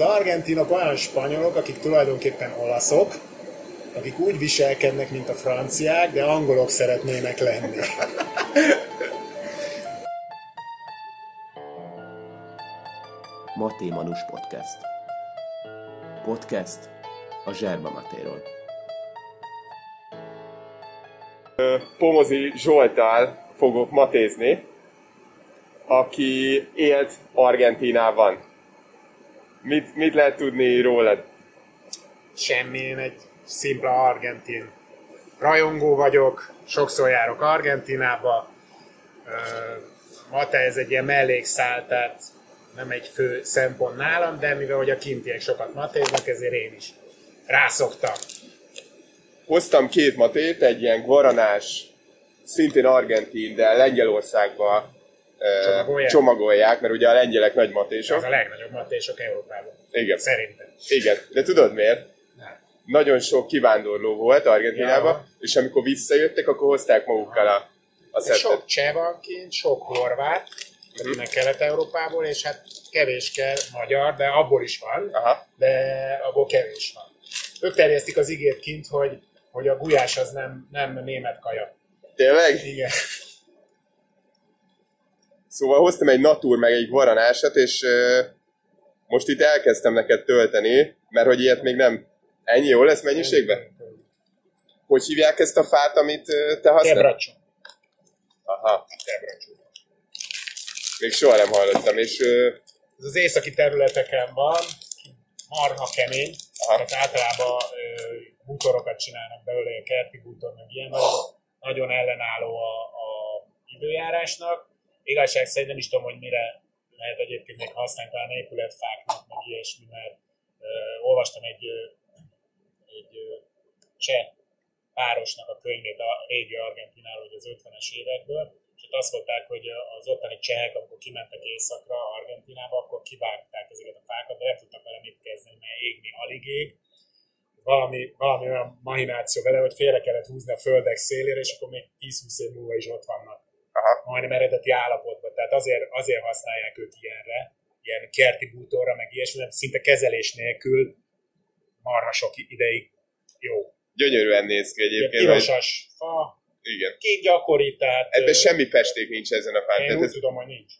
az argentinok olyan spanyolok, akik tulajdonképpen olaszok, akik úgy viselkednek, mint a franciák, de angolok szeretnének lenni. Maté Manus Podcast. Podcast a Zserba Matéról. Pomozi Zsoltál fogok matézni, aki élt Argentinában. Mit, mit lehet tudni rólad? Semmi, én egy szimpla argentin rajongó vagyok, sokszor járok Argentinába. Mate ez egy ilyen mellékszál, tehát nem egy fő szempont nálam, de mivel hogy a kintiek sokat matéznak, ezért én is rászoktam. Hoztam két matét, egy ilyen guaranás, szintén argentin, de Lengyelországban csomagolják. csomagolják, mert ugye a lengyelek nagy matésok. Ez a legnagyobb matésok Európában. Igen. Szerintem. Igen, de tudod miért? Nem. Nagyon sok kivándorló volt Argentinában, ja. és amikor visszajöttek, akkor hozták magukkal a, a szettet. Sok cseh van kint, sok horvát, uh-huh. Kelet-Európából, és hát kevés kell magyar, de abból is van, Aha. de abból kevés van. Ők terjesztik az igét kint, hogy, hogy a gulyás az nem, nem német kaja. Tényleg? Igen. Szóval hoztam egy natúr meg egy varanásat, és uh, most itt elkezdtem neked tölteni, mert hogy ilyet még nem... Ennyi jó lesz mennyiségben? Hogy hívják ezt a fát, amit uh, te használsz? Tebracsó. Aha. Tebracsó. Még soha nem hallottam, és... Uh, Ez az északi területeken van, marha kemény, Aha. tehát általában bútorokat csinálnak belőle, a kerti bútor, meg ilyen, nagyon, nagyon ellenálló a, a időjárásnak, igazság szerint nem is tudom, hogy mire lehet egyébként még használni, talán épületfáknak, meg ilyesmi, mert uh, olvastam egy, egy uh, cseh párosnak a könyvét a régi Argentináról, az 50-es évekből, és ott azt mondták, hogy az ottani csehek, amikor kimentek északra, Argentinába, akkor kivágták ezeket a fákat, de nem tudtak vele mit kezdeni, mert égni alig ég. Valami, valami olyan mahináció vele, hogy félre kellett húzni a földek szélére, és akkor még 10-20 év múlva is ott vannak Aha. majdnem eredeti állapotban. Tehát azért, azért használják őt ilyenre, ilyen kerti bútorra, meg ilyesmi, mert szinte kezelés nélkül marha sok ideig jó. Gyönyörűen néz ki egyébként. Pirosas fa, igen. Kék gyakori, tehát... Ebben semmi festék nincs ezen a fán. Én úgy ez... tudom, hogy nincs.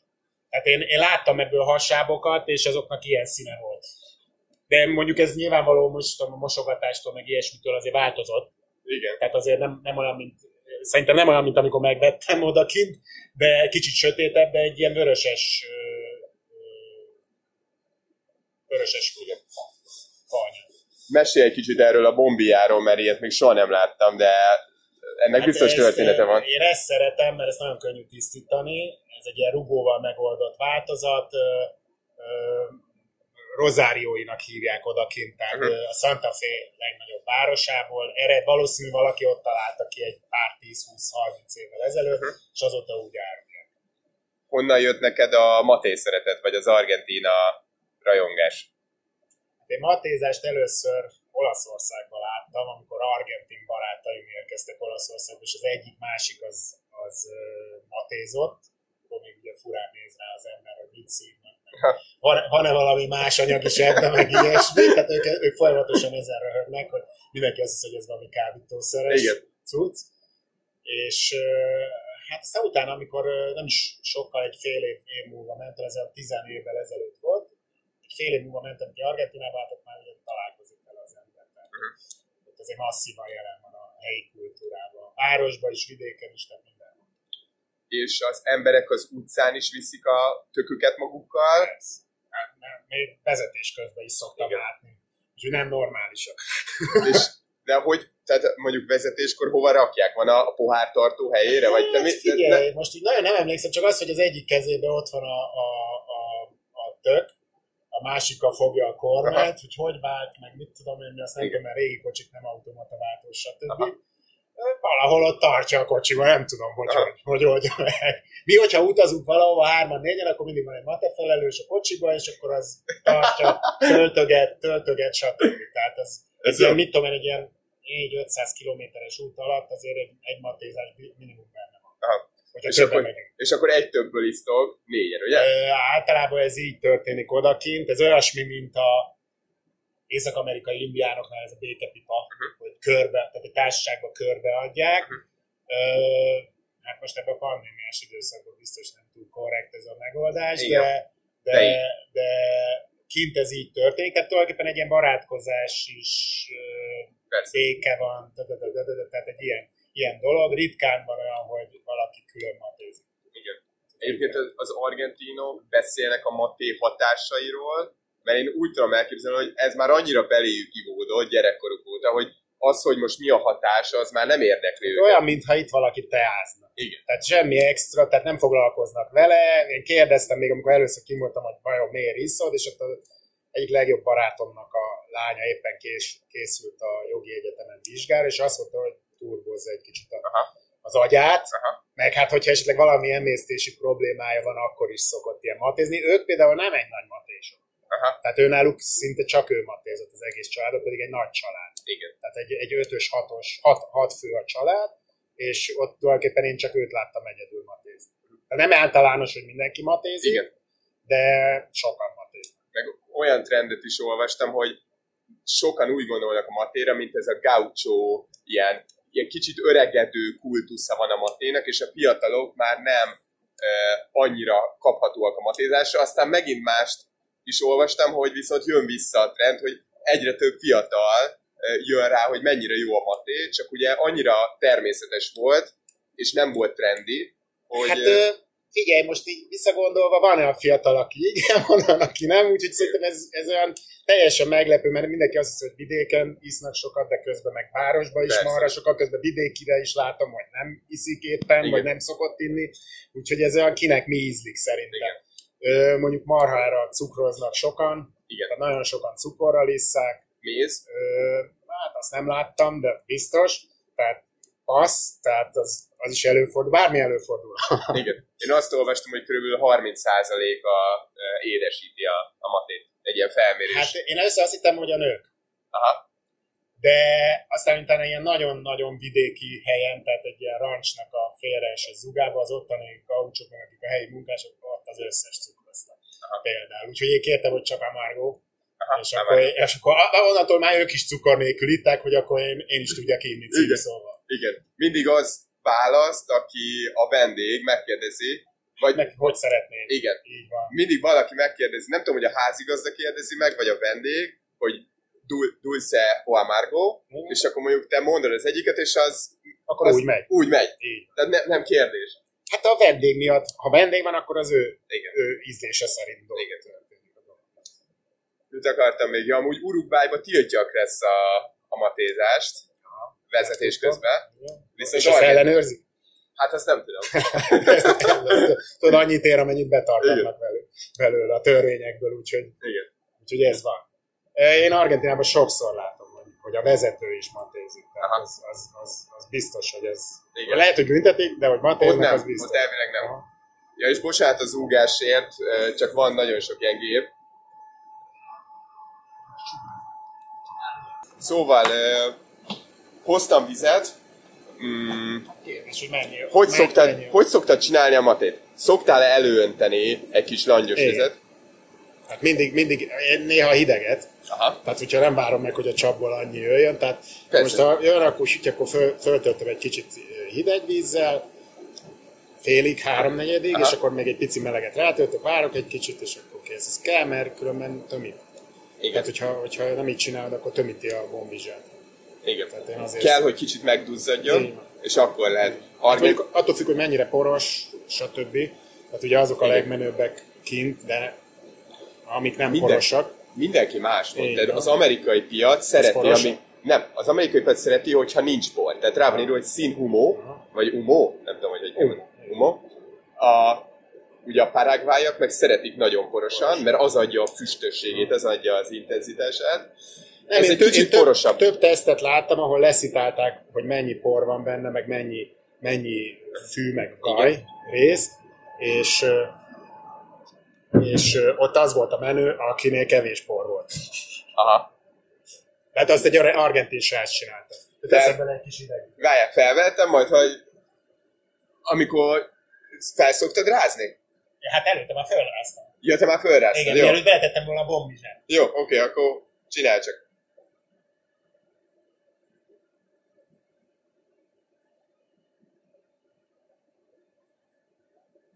Tehát én, én láttam ebből hasábokat, és azoknak ilyen színe volt. De mondjuk ez nyilvánvaló most a mosogatástól, meg ilyesmitől azért változott. Igen. Tehát azért nem, nem olyan, mint szerintem nem olyan, mint amikor megvettem odakint, de kicsit sötétebb, de egy ilyen vöröses vöröses fanya. Mesélj egy kicsit erről a bombiáról, mert ilyet még soha nem láttam, de ennek hát biztos története van. Én ezt szeretem, mert ezt nagyon könnyű tisztítani. Ez egy ilyen rugóval megoldott változat. Rozárióinak hívják odakint, tehát uh-huh. a Santa Fe legnagyobb városából. Ered valószínű valaki ott találta ki egy pár 10-20-30 évvel ezelőtt, uh-huh. és azóta úgy árulják. Honnan jött neked a maté szeretet, vagy az Argentina rajongás? Hát én matézást először Olaszországban láttam, amikor argentin barátaim érkeztek Olaszországba, és az egyik másik az, az matézott, akkor még ugye furán néz rá az ember, hogy mit szívnak van, van-e valami más anyag is ebben, meg ilyesmi, tehát ők, ők folyamatosan ezen röhögnek, hogy mindenki azt hiszi, hogy ez valami kábítószeres cucc. És hát aztán utána, amikor nem is sokkal, egy fél év, év múlva mentem, ez a tizen évvel ezelőtt volt, egy fél év múlva mentem ki Argentinába, hát ott már ugye találkozik vele az ember. Uh-huh. ott azért masszívan jelen van a helyi kultúrában. Városban is, vidéken is, tehát és az emberek az utcán is viszik a töküket magukkal. Hát, még vezetés közben is szoktam Igen. látni. Úgyhogy nem normálisak. és, de hogy, tehát mondjuk vezetéskor hova rakják? Van a, a pohártartó helyére? Vagy te hát, mi, figyelj, de... most így nagyon nem emlékszem, csak az, hogy az egyik kezében ott van a, a, a, a tök, a másikkal fogja a kormányt, hogy hogy vált, meg mit tudom én, azt nem tudom, mert régi kocsik nem automata váltós, stb. Aha valahol ott tartja a kocsiba, nem tudom, hogy hogy, hogy oldja meg. Mi, hogyha utazunk valahova hárman, négyen, akkor mindig van egy mate felelős a kocsiba, és akkor az tartja, töltöget, töltöget, stb. Tehát ez, ez, ez ilyen, mit tudom én, egy ilyen 4-500 kilométeres út alatt azért egy, egy matézás minimum benne van. Aha. És akkor, megyünk. és akkor egy többből isztok négyen, ugye? Ö, általában ez így történik odakint, ez olyasmi, mint a észak-amerikai indiánoknál ez a békepipa, uh-huh. hogy körbe, tehát egy társaságba körbe adják. Mhm. Uh-huh. hát most ebben a pandémiás időszakban biztos nem túl korrekt ez a megoldás, Igen. de, De de, kint ez így történik, tehát tulajdonképpen egy ilyen barátkozás is, ö, béke van, tehát egy ilyen, ilyen dolog. Ritkán van olyan, hogy valaki külön matézik. Igen. Egyébként az, az argentinok beszélnek a maté hatásairól, mert én úgy tudom elképzelni, hogy ez már annyira beléjük ivódott gyerekkoruk óta, hogy az, hogy most mi a hatása, az már nem érdekli őket. Olyan, mintha itt valaki teázna. Igen. Tehát semmi extra, tehát nem foglalkoznak vele. Én kérdeztem még, amikor először kimondtam, hogy vajon miért iszod, és ott az egyik legjobb barátomnak a lánya éppen kés, készült a jogi egyetemen vizsgára, és azt mondta, hogy turbozza egy kicsit a, Aha. az agyát, Aha. meg hát, hogyha esetleg valami emésztési problémája van, akkor is szokott ilyen matézni. Ők például nem egy nagy matésok. Aha. Tehát ő náluk szinte csak ő matézott az egész családot, pedig egy nagy család. Igen. Tehát egy, egy ötös, hatos, hat, hat fő a család, és ott tulajdonképpen én csak őt láttam egyedül matézni. Nem általános, hogy mindenki matézik, Igen. de sokan matéznak. Meg olyan trendet is olvastam, hogy sokan úgy gondolnak a matéra, mint ez a gaucho, ilyen, ilyen kicsit öregedő kultusza van a maténak, és a fiatalok már nem e, annyira kaphatóak a matézásra. Aztán megint mást is olvastam, hogy viszont jön vissza a trend, hogy egyre több fiatal jön rá, hogy mennyire jó a maté, csak ugye annyira természetes volt, és nem volt trendi, hogy... Hát ö, figyelj, most így visszagondolva, van olyan fiatal, aki igen, van olyan, aki nem, úgyhogy szerintem ez, ez olyan teljesen meglepő, mert mindenki azt hiszi, hogy vidéken isznak sokat, de közben meg városba is marra sokat, közben vidékire is látom, hogy nem iszik éppen, Igen. vagy nem szokott inni, úgyhogy ez olyan kinek mi ízlik szerintem. Igen. Mondjuk marhára cukroznak sokan, Igen. tehát nagyon sokan cukorral isszák, Méz, hát azt nem láttam, de biztos, tehát passz, tehát az, az is előfordul, bármi előfordul. Igen. Én azt olvastam, hogy kb. 30%-a ö, édesíti a, a matét. Egy ilyen felmérés. Hát én először azt hittem, hogy a nők. Aha. De aztán utána ilyen nagyon-nagyon vidéki helyen, tehát egy ilyen rancsnak a félreeső zugába, az ottani gaucsok, meg akik a helyi munkások, ott az összes cukroztak. Aha. Például. Úgyhogy én kértem, hogy csak a Aha, és akkor, és akkor a- onnantól már ők is cukor nélkül itták, hogy akkor én, én is tudjak inni Igen. címszóval. Igen. Mindig az választ, aki a vendég megkérdezi, vagy Meg hogy szeretnéd. igen, Így van. mindig valaki megkérdezi, nem tudom, hogy a házigazda kérdezi meg, vagy a vendég, hogy dul- dulce o amargo, Mhm. és akkor mondjuk te mondod az egyiket, és az, Akkor az úgy megy. Úgy megy. Így. Tehát ne, nem kérdés. Hát a vendég miatt, ha vendég van, akkor az ő, Igen. ő ízlése szerint dolog. Igen. Mit akartam még? Ja, amúgy Uruguayba tiltják lesz a, a matézást vezetés közben. Viszont És azt ellenőrzik? Hát azt nem tudom. Tudod, annyit ér, amennyit betartatnak belő- belőle a törvényekből, úgyhogy, Igen. úgyhogy ez van. Én Argentinában sokszor látom, hogy, hogy a vezető is matézik. Tehát az, az, az, az, biztos, hogy ez... Igen. Lehet, hogy büntetik, de hogy nem, az biztos. ott elvileg nem. Aha. Ja, és bocsánat az úgásért, csak van nagyon sok ilyen gép. Szóval hoztam vizet. Mm, Kérdés, hogy mennyi. hogy, mennyi- szoktad, mennyi- hogy szoktad csinálni a matét? Szoktál-e előönteni egy kis langyos Igen. vizet? Hát mindig, mindig, néha hideget, Aha. Tehát, hogyha nem várom meg, hogy a csapból annyi jöjjön, tehát Persze. most ha jön, akkor sütj, akkor föl, föltöltöm egy kicsit hideg vízzel, félig, háromnegyedig, Aha. és akkor még egy pici meleget rátöltök, várok egy kicsit, és akkor kész. Ez kell, mert különben tömít. Igen. Tehát, hogyha, hogyha nem így csinálod, akkor tömíti a bombizsát. Igen. Tehát én azért... Kell, hogy kicsit megduzzadjon, és akkor lehet. Hát Argent... mondjuk attól függ, hogy mennyire poros, stb. Tehát ugye azok a Igen. legmenőbbek kint, de amik nem Minden- porosak, Mindenki más mondta. van. Az amerikai piac szereti, ami... Nem, az amerikai piac szereti, hogyha nincs por. Tehát rá van írva, hogy színhumó, vagy umó, nem tudom, hogy Umó. kell umó. A, ugye a parágvájak meg szeretik nagyon porosan, mert az adja a füstösségét, az adja az intenzitását. Nem, Ez én egy tö- kicsit több, porosabb. Több tesztet láttam, ahol leszitálták, hogy mennyi por van benne, meg mennyi, mennyi fű, meg gaj rész, és, és ott az volt a menő, akinél kevés por volt. Aha. Tehát azt egy ar- argentin srác csinálta. Bele egy kis ideg. Várják, felvettem, majd, hogy amikor Felszoktad rázni? Hát előtte már felráztam. Ja, te már fölráztad, Igen, jó? mielőtt beletettem volna a bombizsát. Jó, oké, akkor csinálj csak.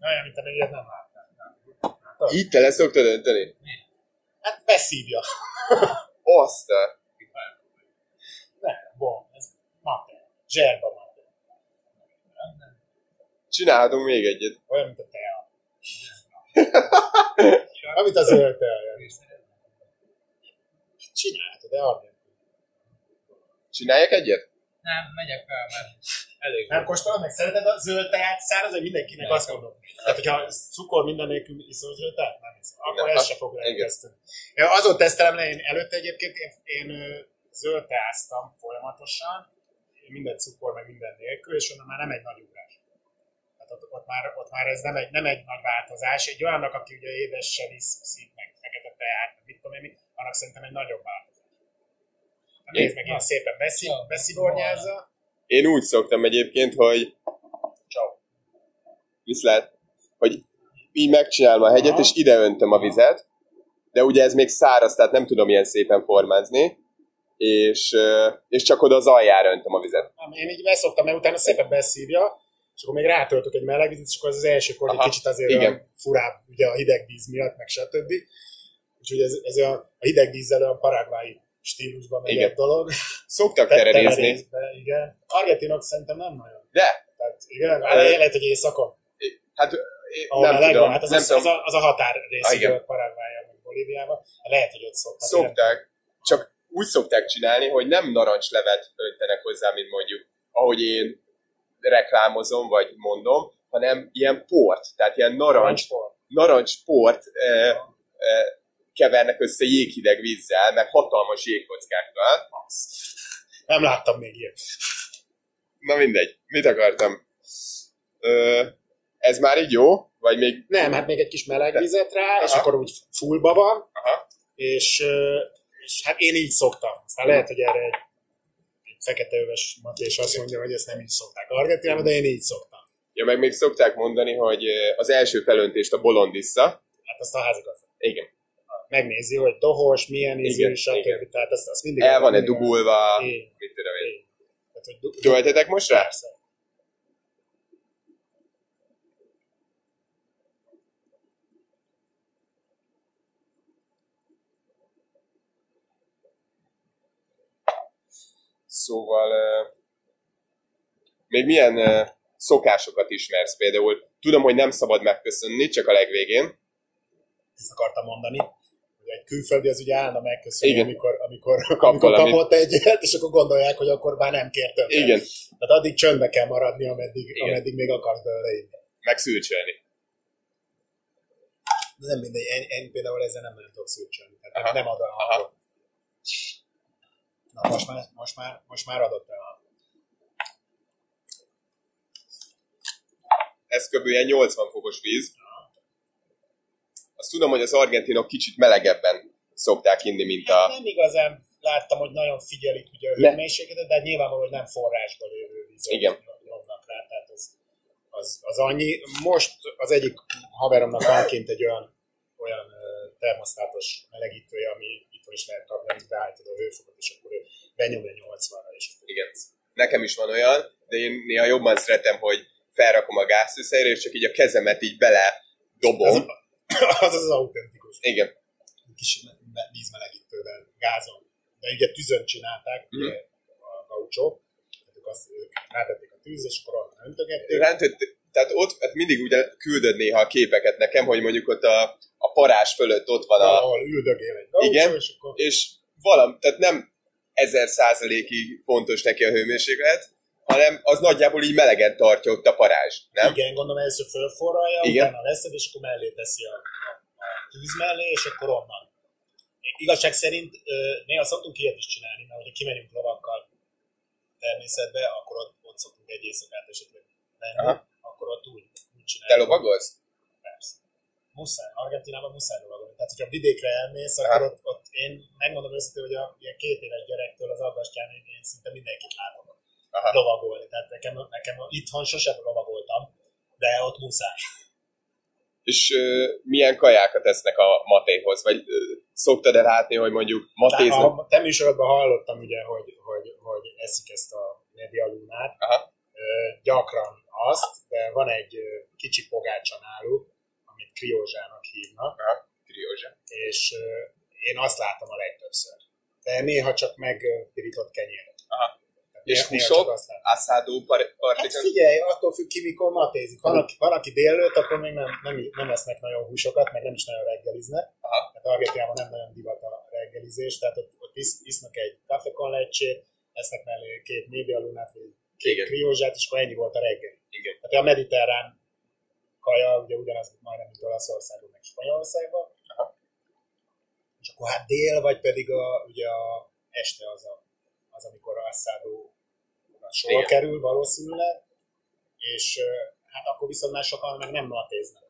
Olyan, mint ilyet nem láttam. Látod? Így te le szoktad önteni? Hát beszívja. Azt a... Nem, bom, ez mater. Zserba mater. Csinálhatunk még egyet. Olyan, mint a tea. Amit az tea. Csinálhatod, de arra. Csináljak egyet? Nem, megyek fel, mert elég. Nem kóstolod meg? Szereted a zöld teát száraz, hogy mindenkinek Nem. azt mondom. Tehát, hogyha cukor minden nélkül iszol zöld teát, nem iszol. Akkor Nem, az- se fog. Én azon tesztelem le, én előtte egyébként én, én zöld teáztam folyamatosan, minden cukor, meg minden nélkül, és onnan már nem egy nagy ugrás. Tehát ott, ott, már, ott már ez nem egy, nem egy nagy változás. Egy olyannak, aki ugye édessel iszik, meg fekete teát, meg mit tudom én, annak szerintem egy nagyobb változás. Hát Nézd meg, ilyen szépen beszi, beszivornyázza. Én úgy szoktam egyébként, hogy Ciao. viszlát, hogy így megcsinálom a hegyet, Aha. és ide öntöm a vizet, de ugye ez még száraz, tehát nem tudom ilyen szépen formázni, és, és csak oda az aljára öntöm a vizet. Én így beszoktam, mert utána szépen beszívja, és akkor még rátöltök egy meleg vizet, és akkor az az első kor egy kicsit azért igen. furább, ugye a hideg víz miatt, meg stb. Úgyhogy ez, ez a, a hideg vízzel a paraguayi stílusban megy Igen. egy dolog. Szoktak Te- tererézni, Igen. Argentinok szerintem nem nagyon. de Tehát igen, Ö, uh, lehet, hogy éjszakon. hát Ahol nem tudom, van, hát az, nem az, tudom, az, a, az a határ rész, Ah, igen. igen. Paraguayan, meg Bolíviában. Lehet, hogy ott szoktak. szokták, csak úgy szokták csinálni, hogy nem narancslevet öntenek hozzá, mint mondjuk, ahogy én reklámozom, vagy mondom, hanem ilyen port, tehát ilyen narancs, Narancsfor. narancsport e, e, kevernek össze jéghideg vízzel, meg hatalmas jégkockákkal. Nem láttam még ilyet. Na mindegy, mit akartam? Ö, ez már így jó? Vagy még... Nem, hát még egy kis meleg vizet rá, és Aha. akkor úgy fullba van, Aha. és, és hát én így szoktam. Aztán lehet, hogy erre egy, egy feketeöves matés azt mondja, hogy ezt nem így szokták Argentinában, de én így szoktam. Ja, meg még szokták mondani, hogy az első felöntést a bolondissza. Hát azt a házigazda. Igen. Megnézi, hogy dohos, milyen ízű, stb. Tehát azt, azt mindig El van-e dugulva, mit tudom én. Töltetek most rá? Persze. Szóval még milyen szokásokat ismersz például? Tudom, hogy nem szabad megköszönni, csak a legvégén. Ezt akartam mondani. Külföldi az ugye állna megköszönni, Igen. amikor, amikor, Kap amikor valamit. kapott egyet, és akkor gondolják, hogy akkor már nem kér többet. Igen, Tehát addig csöndbe kell maradni, ameddig, Igen. ameddig még akarsz belőle inni. meg szülcsölni. De nem mindegy, én, én például ezzel nem nagyon tudok szűrcsölni. Tehát Aha. nem ad a. Na most már, most már, most már adott el a... Ez kb. ilyen 80 fokos víz. Azt tudom, hogy az argentinok kicsit melegebben szokták inni, mint a... nem igazán láttam, hogy nagyon figyelik ugye a hőmérsékletet, de nyilvánvaló, hogy nem forrásból jövő vizet Igen. nyomnak rá, tehát az, az, az annyi. Most az egyik haveromnak van kint egy olyan, olyan termosztátos melegítője, ami itthon is lehet kapni, amit beállítod a hőfokot, és akkor ő benyomja 80-ra, és Igen. Nekem is van olyan, de én néha jobban szeretem, hogy felrakom a gázszűszerre, és csak így a kezemet így bele dobom. az az autentikus. Igen. Kis me- vízmelegítővel, gázon. De ugye tüzön csinálták, ugye a gaucsok, azt ők rátették a tűz, és akkor ott öntögették. Rántött, tehát ott hát mindig ugye küldöd néha a képeket nekem, hogy mondjuk ott a, a parás fölött ott van a... ahol üldögél egy gaucsó, Igen. és akkor És valam, tehát nem ezer százalékig fontos neki a hőmérséklet, hanem az nagyjából így melegen tartja ott a parázs, nem? Igen, gondolom először fölforralja, Igen. utána leszed, és akkor mellé teszi a, a, a tűz mellé, és akkor onnan. Igazság szerint néha szoktunk ilyet is csinálni, mert hogyha kimegyünk lovakkal természetbe, akkor ott, ott szoktunk egy éjszakát esetleg lenni, Aha. akkor ott úgy, úgy Te csináljuk. lovagolsz? Persze. Muszáj, Argentinában muszáj lovagolni. Tehát, hogyha vidékre elmész, Aha. akkor ott, ott, én megmondom őszintén, hogy a ilyen két éves gyerektől az aggastyánig én szinte mindenkit látok Aha. lovagolni. Tehát nekem, nekem itthon sosem lovagoltam, De ott muszáj. És ö, milyen kajákat esznek a matéhoz? Vagy ö, szoktad-e látni, hogy mondjuk matéznak? A te műsorodban hallottam ugye, hogy, hogy, hogy eszik ezt a medialunát. Aha. Ö, gyakran azt, de van egy ö, kicsi pogácsa náluk, amit kriózsának hívnak, Aha. Kriózsa. és ö, én azt látom a legtöbbször. De néha csak megpirított kenyér. Aha. És húsok? csak azt látom. Assadó par- Hát figyelj, attól függ ki, mikor matézik. Van, aki, van, aki délőtt, akkor még nem, nem, nem esznek nagyon húsokat, meg nem is nagyon reggeliznek. Aha. Tehát Argentinában nem nagyon divat a reggelizés, tehát ott, ott isz, isznak egy café con leche esznek mellé két médialunát, vagy két Igen. kriózsát, és akkor ennyi volt a reggel. Igen. Tehát a mediterrán kaja, ugye ugyanaz majdnem, mint Olaszországban, meg Spanyolországban. Aha. És akkor hát dél, vagy pedig a, ugye a este az, a, az amikor a asszádó sor Igen. kerül valószínűleg, és hát akkor viszont már sokan meg nem matéznak.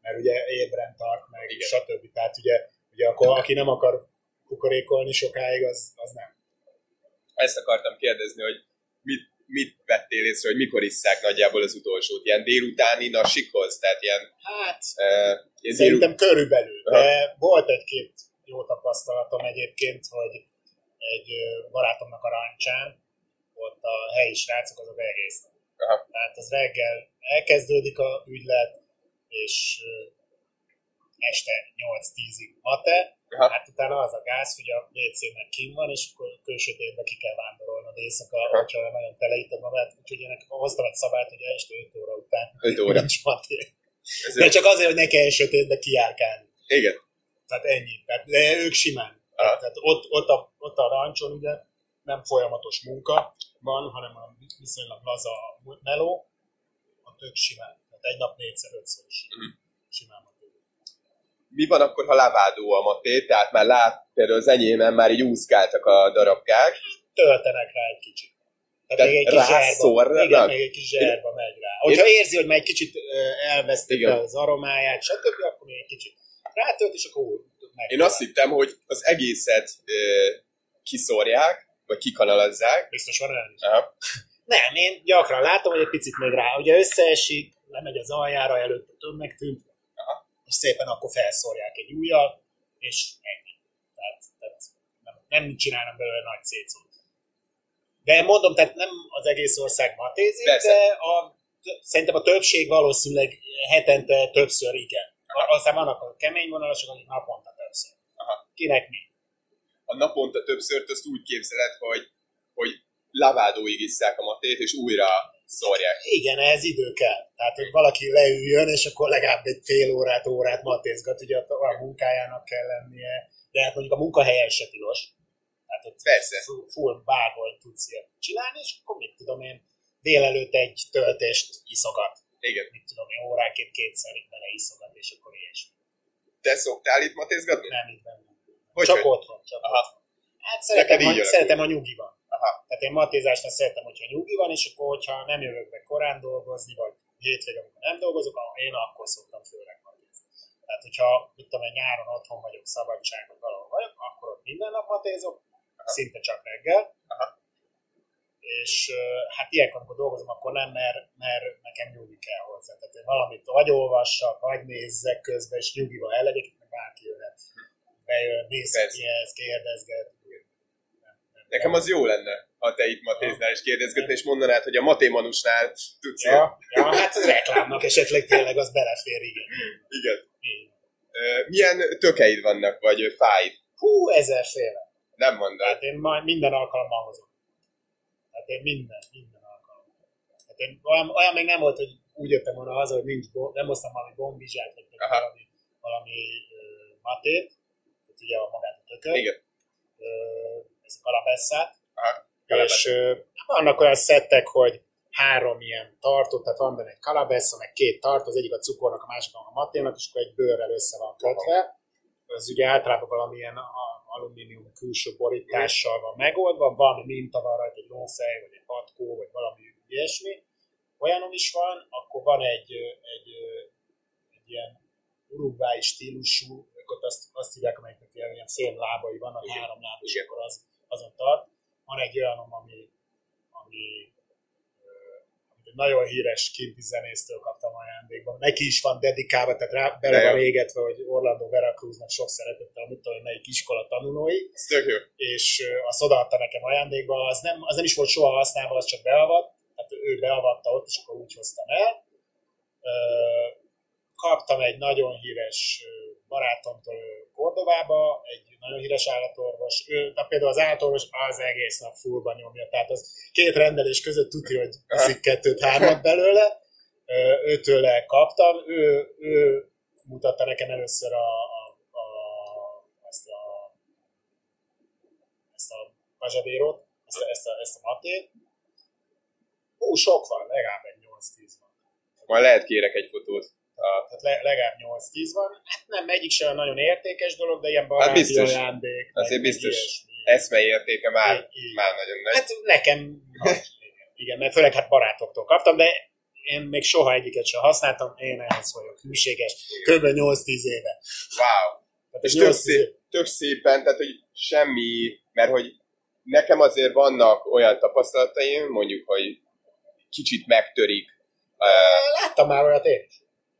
Mert ugye ébren tart meg, Igen. stb. Tehát ugye, ugye akkor aki nem akar kukorékolni sokáig, az, az nem. Ezt akartam kérdezni, hogy mit, mit vettél észre, hogy mikor isszák nagyjából az utolsót? Ilyen délutáni nasikhoz? Tehát ilyen, Hát, uh, ilyen. Szerintem körülbelül, Aha. de volt egy-két jó tapasztalatom egyébként, hogy egy barátomnak a rancsán, ott a helyi srácok azok egész. Aha. Tehát az reggel elkezdődik a ügylet, és este 8-10-ig mate, Aha. hát utána az a gáz, hogy a WC-nek kim van, és akkor külsőtétbe ki kell vándorolnod éjszaka, Aha. hogyha nagyon teleíted magát, úgyhogy én hoztam egy szabályt, hogy este 5 óra után Öt óra. nincs maté. Ez De csak azért, hogy ne kelljen sötétbe kijárkálni. Igen. Tehát ennyi. Tehát, de ők simán. Tehát ott, ott, a, ott a rancson ugye nem folyamatos munka van, hanem a viszonylag laza a meló, ott ők simán. Tehát egy nap négyszer, ötször is. Mhm. Simán van. Mi van akkor, ha lavádó a maté? Tehát már lát, például az enyémen már így úszkáltak a darabkák. Töltenek rá egy kicsit. Tehát, Tehát még egy kis zserba, igen, még egy kis zserba megy rá. Hogyha érzi, hogy már egy kicsit elvesztette az aromáját, stb., akkor még egy kicsit rátölt, és akkor meg. Én azt hittem, hogy az egészet ö, kiszórják, vagy kikanalazzák. Biztos van olyan is. Aha. Nem, én gyakran látom, hogy egy picit még rá, ugye összeesik, lemegy az aljára, előtte többnek tűnt, Aha. és szépen akkor felszórják egy ujjal, és ennyi. Tehát, tehát nem, nem csinálnak belőle nagy szétszót. De mondom, tehát nem az egész ország matézik, Persze. de a, szerintem a többség valószínűleg hetente többször igen. Aztán vannak a kemény vonalasok, akik naponta. Kinek mi? A naponta többször azt úgy képzeled, hogy, hogy lavádóig isszák a matét, és újra szórják. Igen, ehhez idő kell. Tehát, hogy valaki leüljön, és akkor legalább egy fél órát, órát matézgat, ugye a munkájának kell lennie, de hát mondjuk a munkahelyen se tilos. Tehát ott Persze. full, full bárhol tudsz ilyet csinálni, és akkor mit tudom én, délelőtt egy töltést iszogat. Igen. Mit tudom én, óránként kétszer bele iszogat, és akkor ilyesmi. Te szoktál itt matézgatni? Nem, itt benne. Hogy, csak hogy? otthon, csak Aha. otthon. Hát szeretem, alakul. szeretem, ha nyugi van. Aha. Tehát én matézásnál szeretem, hogyha nyugi van, és akkor, hogyha nem jövök be korán dolgozni, vagy hétvégén, amikor nem dolgozok, ah, én akkor szoktam főleg matézni. Tehát, hogyha, mit tudom, nyáron otthon vagyok, szabadságon valahol vagyok, akkor ott minden nap matézok, szinte csak reggel. Aha. És hát ilyenkor, amikor dolgozom, akkor nem, mert, mert nekem nyugi kell hozzá. Tehát én valamit vagy olvassak, vagy nézzek közben, és nyugival el legyek, meg bárki jöhet. Bejön, néz Persze. ki ez, kérdezget. Nem, nem, Nekem az jó lenne, ha te itt matéznál és kérdezgetnél, és mondanád, hogy a matémanusnál tudsz ja. Ja, hát az reklámnak esetleg tényleg az belefér, igen. Igen. Milyen tökeid vannak, vagy fáid? Hú, ezerféle. Nem mondod. Tehát én majd minden alkalommal hozom. Tehát én minden, minden alkalommal. Tehát én olyan, olyan még nem volt, hogy úgy jöttem volna haza, hogy nincs, nem hoztam valami bombizsát, vagy pedig valami, valami ö, matét, tehát ugye a magát a tököt, Igen. ez a kalabesszát, és ö, vannak olyan szettek, hogy három ilyen tartó, tehát van benne egy kalabessa, meg két tartó, az egyik a cukornak, a másik a maténak, és akkor egy bőrrel össze van kötve. Az ugye általában valamilyen alumínium külső borítással van megoldva, valami minta van rajta, egy lófej, vagy egy patkó, vagy valami ilyesmi. Olyanom is van, akkor van egy, egy, egy ilyen urugvái stílusú, ott azt, azt hívják, amelyeknek ilyen, ilyen fél lábai vannak, Igen. három láb, és akkor az, azon tart. Van egy olyanom, ami, ami amit nagyon híres kinti zenésztől kaptam ajándékban. Neki is van dedikálva, tehát rá, bele van égetve, hogy Orlando Veracruznak sok szeretettel, mit tudom, melyik iskola tanulói, és azt odaadta nekem ajándékba, az nem, az nem is volt soha használva, az csak beavat, tehát ő beavatta ott, és akkor úgy hoztam el. Kaptam egy nagyon híres ö, Kordobába, egy nagyon híres állatorvos, ő, de például az állatorvos az egész nap fullba nyomja, tehát az két rendelés között tudja, hogy iszik kettőt, hármat belőle, őtőle kaptam, ő, ő mutatta nekem először a, a, a, ezt a ezt a pazsavérot, ezt a, ezt a, ezt a matét. Ó, sok van, legalább egy 8-10 van. Majd lehet kérek egy fotót. A, Tehát le, legalább 8-10 van. Hát nem, egyik sem nagyon értékes dolog, de ilyen baráti biztos. ajándék. Azért biztos. eszmei értéke már, már nagyon nagy. Hát nekem, igen, mert főleg hát barátoktól kaptam, de én még soha egyiket sem használtam, én ehhez vagyok hűséges, kb. 8-10 éve. Wow. Tehát És 8-10 szép, tök szépen, tehát hogy semmi, mert hogy nekem azért vannak olyan tapasztalataim, mondjuk, hogy kicsit megtörik. Láttam már olyat én is.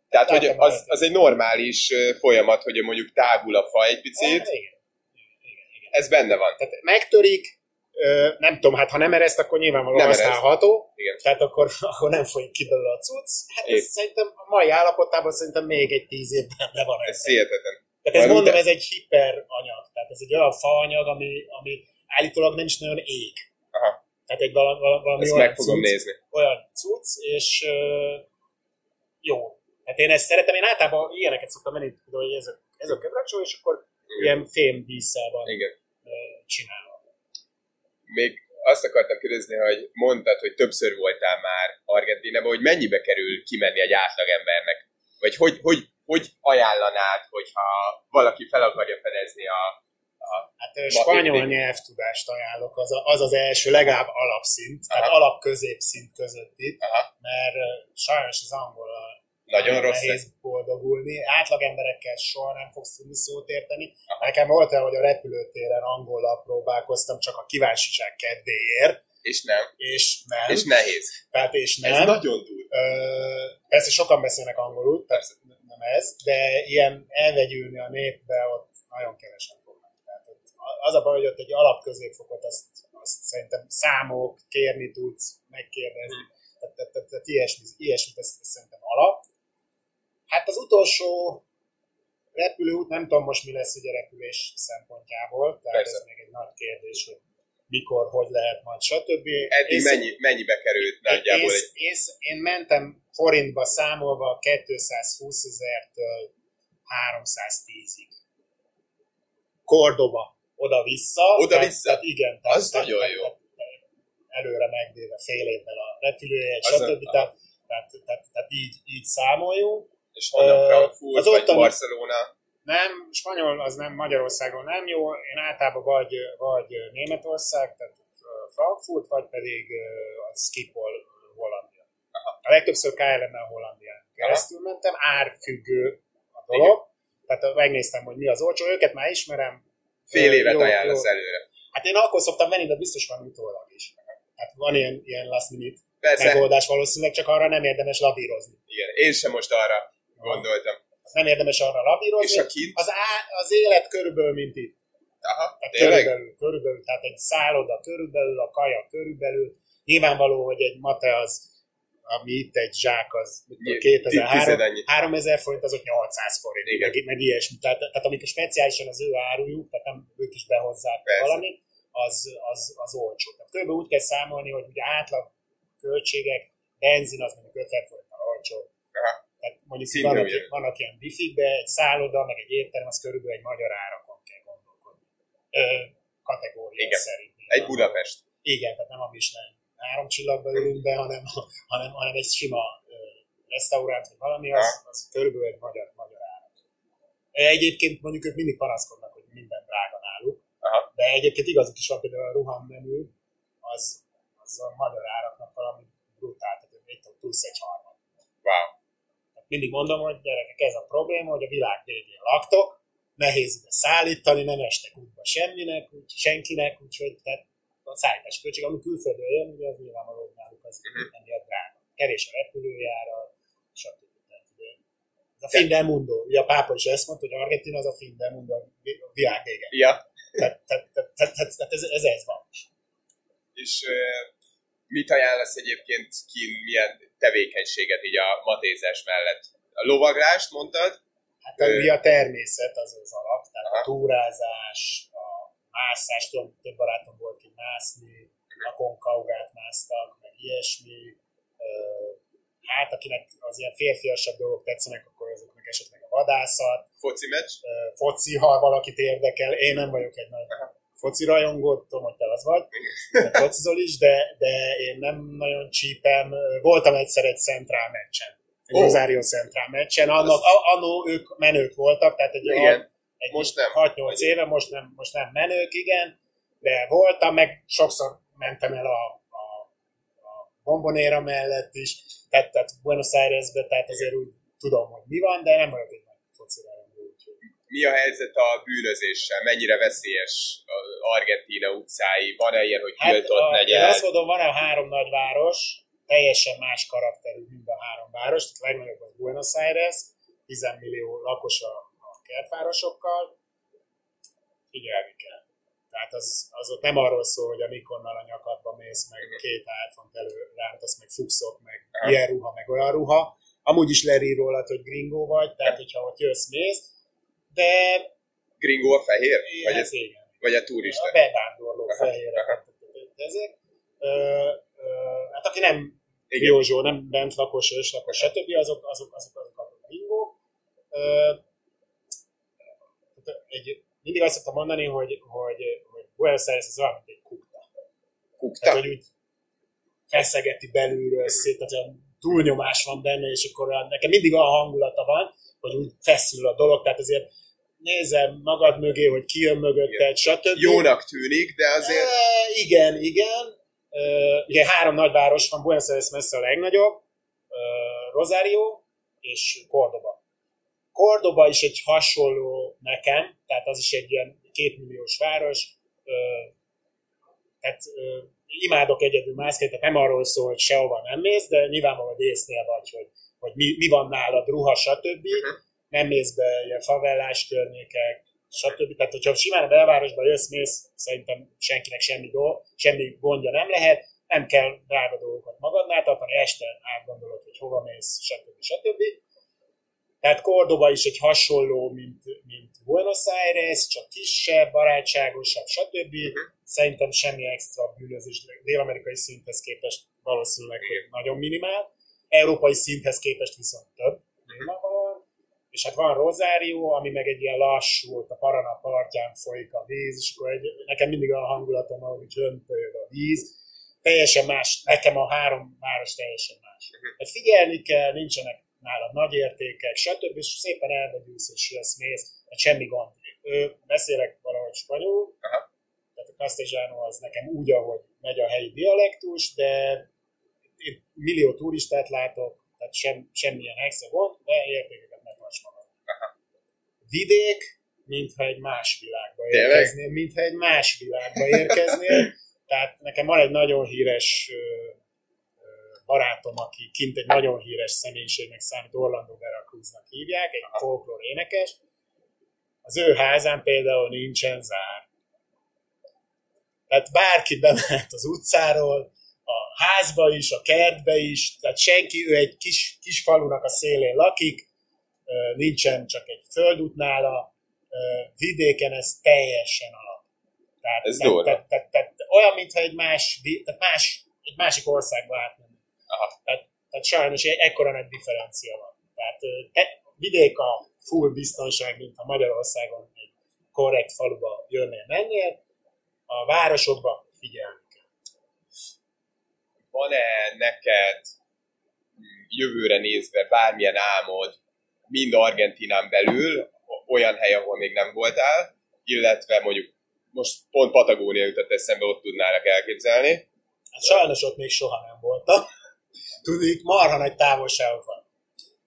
Tehát, hogy az, az egy normális folyamat, hogy mondjuk tágul a fa egy Hát, picit, igen. igen, igen. ez benne van. Tehát megtörik, nem tudom, hát ha nem ereszt, akkor nyilvánvalóan Nem használható, Igen. tehát akkor, akkor nem folyik ki belőle a cucc. Hát Épp. ez szerintem a mai állapotában szerintem még egy tíz évben le van Ez hihetetlen. Tehát ez mondom, ez egy hiperanyag, tehát ez egy olyan faanyag, ami, ami állítólag nem is nagyon ég. Aha, Tehát egy valami, valami ezt olyan meg fogom cucc, nézni. olyan cucc, és jó. Hát én ezt szeretem, én általában ilyeneket szoktam menni, például, hogy ez a, ez a quebracho, és akkor ilyen fém díszsel van Igen. csinálva. Még azt akartam kérdezni, hogy mondtad, hogy többször voltál már Argentinában, hogy mennyibe kerül kimenni egy átlagembernek? Vagy hogy, hogy, hogy ajánlanád, hogyha valaki fel akarja fedezni a, a Hát spanyol nyelvtudást ajánlok, az, a, az az első, legalább alapszint, tehát Aha. alap-középszint között itt, Aha. mert sajnos az angol Nagyon rossz nehéz boldogulni. Átlag emberekkel soha nem fogsz tudni szót érteni. Aha. Nekem volt olyan, hogy a repülőtéren angollal próbálkoztam csak a kíváncsiság kedvéért, és nem, és nem. és nehéz. Tehát és nem. Ez nagyon durva. Persze sokan beszélnek angolul, persze nem ez, de ilyen elvegyülni a népbe ott nagyon kevesen fognak. Tehát az a baj, hogy ott egy alapközépfokot azt, azt szerintem számok, kérni tudsz, megkérdezni, tehát, tehát, tehát, tehát ilyesmi, ilyesmit ezt, ezt szerintem alap. Hát az utolsó repülőút, nem tudom most mi lesz ugye repülés szempontjából, tehát Persze. ez még egy nagy kérdés, hogy mikor, hogy lehet majd, stb. Eddig mennyi, mennyibe került nagyjából én, egy... én, én mentem forintba számolva 220 ezertől 310-ig. Kordoba, oda-vissza. Oda-vissza? Tehát, igen. Tehát, Az tehát, nagyon tehát, jó. Tehát, előre megvéve fél évvel a repülőjegy, Az a- stb. Tehát, tehát, tehát, tehát így, így számoljunk. És honnan Frankfurt, az vagy ottani- Barcelona? Nem, spanyol az nem Magyarországon nem jó. Én általában vagy, vagy Németország, tehát Frankfurt, vagy pedig a Schiphol Hollandia. A legtöbbször KLM-mel Hollandián keresztül mentem, árfüggő a dolog. Tehát megnéztem, hogy mi az olcsó, őket már ismerem. Fél évet jó, ajánlasz jó. előre. Hát én akkor szoktam venni, de biztos van utólag is. Hát van ilyen, ilyen last minute Persze, megoldás valószínűleg, csak arra nem érdemes lavírozni. igen. Én sem most arra gondoltam. Nem érdemes arra lavírozni. És a kint? Az, á, az élet körülbelül, mint itt. Aha, Tehát tényleg? körülbelül, körülbelül, tehát egy szálloda körülbelül, a kaja körülbelül. Nyilvánvaló, hogy egy mate az, ami itt egy zsák, az mit tudom, Nyilv- 2000, tized annyi. 3000 forint, az ott 800 forint, Igen. meg, meg ilyesmi. Tehát, tehát amik speciálisan az ő árujuk, tehát nem ők is behozzák Persze. valamit, az, az, az olcsó. Tehát körülbelül úgy kell számolni, hogy ugye átlag költségek, benzin az mondjuk 50 forinttal olcsó. Mondjuk Szinte vannak, ugyanaz. vannak ilyen wifi de egy szálloda, meg egy étterem, az körülbelül egy magyar árakon kell gondolkodni. Ö, kategória Igen. szerint. Egy Budapest. Igen, tehát nem a Michelin három csillagba ülünk be, hanem, hanem, hanem egy sima ö, restaurant, vagy valami, az, az körülbelül egy magyar, magyar árak. Egyébként mondjuk ők mindig panaszkodnak, hogy minden drága náluk, Aha. de egyébként igazuk is van, például a ruhammenü, az, az a magyar áraknak valami brutál, tehát tudom, plusz egy harmad. Wow. Mindig mondom, hogy gyerekek, ez a probléma, hogy a világ végén laktok, nehéz ide szállítani, nem estek útba semminek, úgy, senkinek, úgyhogy tehát a szállítási költség, ami külföldről jön, ugye az nyilvánvaló hogy náluk az Mhm. emiatt drága. kevés a repülőjárat, stb. Ez a fin del mundo. Ugye a pápa is ezt mondta, hogy Argentina az a fin del mundo, a világ vége. Ja. Tehát, tehát, tehát, tehát, tehát, tehát ez, ez, ez van. És mit ajánlasz egyébként ki, milyen tevékenységet így a matézás mellett? A lovaglást mondtad? Hát a, ugye a természet az az alap, tehát Aha. a túrázás, a mászás, tudom, több barátom volt ki mászni, a konkaugát másztak, meg ilyesmi. Hát, akinek az ilyen férfiasabb dolgok tetszenek, akkor azoknak esetleg a vadászat, Foci meccs? foci, ha valakit érdekel. Én nem vagyok egy nagy foci rajongó, tudom, hogy te az vagy, te focizol is, de, de én nem nagyon csípem. Voltam egyszer egy centrál meccsen, egy oh. Rosario centrál meccsen, annak, a- annó ők menők voltak, tehát egy, Igen. egy Most nem. 6-8 éve, most nem, most nem menők, igen, de voltam, meg sokszor mentem el a, a, a bombonéra mellett is, tehát, tehát Buenos Airesbe, tehát azért úgy tudom, hogy mi van, de nem vagyok egy nagy foci rajongó, úgyhogy Mi a helyzet a bűnözéssel? Mennyire veszélyes az Argentína utcái? Van-e ilyen, hogy tiltott Hát, a, én negyed? azt mondom, van a három nagy város, teljesen más karakterű, mint a három város. A legnagyobb az Buenos Aires, 10 millió lakos a, a kertvárosokkal. Figyelni kell. Tehát az, az ott nem arról szól, hogy a Nikonnal a nyakadba mész, meg két iPhone-t előrántasz, meg fuxok, meg ilyen ruha, meg olyan ruha. Amúgy is lerír rólad, hogy gringó vagy, tehát hogyha ott jössz, mész. De Gringo a fehér? Vagy, hát ez, igen. vagy a turista? A bevándorló fehérek. Ezek. Ö, ö, hát aki nem Igen. Józsó, nem bentlakos, őslakos, stb. azok, azok, azok, azok a bingók. Ö, egy, mindig azt szoktam mondani, hogy, hogy, hogy Buenos Aires az olyan, mint egy kukta. Kukta? Tehát, hogy úgy feszegeti belülről szét, tehát olyan túlnyomás van benne, és akkor nekem mindig olyan hangulata van, hogy úgy feszül a dolog, tehát azért nézem magad mögé, hogy ki jön mögötted, stb. Jónak tűnik, de azért... E, igen, igen. E, ugye három nagyváros van, Buenos Aires messze a legnagyobb, e, Rosario és Cordoba. Cordoba is egy hasonló nekem, tehát az is egy ilyen kétmilliós város, e, tehát e, imádok egyedül mászkálni, tehát nem arról szól, hogy sehova nem mész, de nyilvánvalóan észnél vagy, hogy, hogy mi, mi van nálad, ruha, stb. Nem mész be ilyen favellás környékek, stb. Tehát, hogyha simán a belvárosba jössz, mész, szerintem senkinek semmi, dolg, semmi gondja nem lehet, nem kell drága dolgokat magadnál tartani, este átgondolod, hogy hova mész, stb. stb. Tehát Cordoba is egy hasonló, mint, mint Buenos Aires, csak kisebb, barátságosabb, stb. Szerintem semmi extra bűnözés dél-amerikai szinthez képest valószínűleg nagyon minimál. Európai szinthez képest viszont több. És hát van Rosario, ami meg egy ilyen lassú, a Parana partján folyik a víz, és akkor egy, nekem mindig a hangulatom van, hogy hömpölyög a víz. Teljesen más, nekem a három város teljesen más. Hát figyelni kell, nincsenek nálad nagy értékek, stb. És szépen elvegyülsz, és jössz, mész, hát semmi gond. Ő, beszélek valahogy spanyolul, Aha. tehát a castellano az nekem úgy, ahogy megy a helyi dialektus, de én millió turistát látok, tehát sem, semmilyen extra gond, de magad. Vidék, mintha egy más világba érkeznél, mintha egy más világba érkeznél. Tehát nekem van egy nagyon híres barátom, aki kint egy nagyon híres személyiségnek számít, Orlando Veracruznak hívják, egy folklór énekes. Az ő házán például nincsen zár. Tehát bárki bemehet az utcáról, a házba is, a kertbe is, tehát senki, ő egy kis, kis falunak a szélén lakik, nincsen csak egy földút nála, vidéken ez teljesen alap. Tehát, Ez tehát, tehát, tehát, tehát, olyan, mintha egy, más, tehát más, egy másik országba átmenni. Tehát, tehát sajnos egy ekkora nagy differencia van. Tehát te, vidék a full biztonság, mint a Magyarországon egy korrekt faluba jönnél, mennél, a városokba figyelni kell. Van-e neked mm, jövőre nézve bármilyen álmod, mind Argentinán belül, olyan hely, ahol még nem voltál, illetve mondjuk most pont Patagónia jutott eszembe, ott tudnálak elképzelni. Hát sajnos ott még soha nem voltam. Tudjuk, marha nagy távolságok van.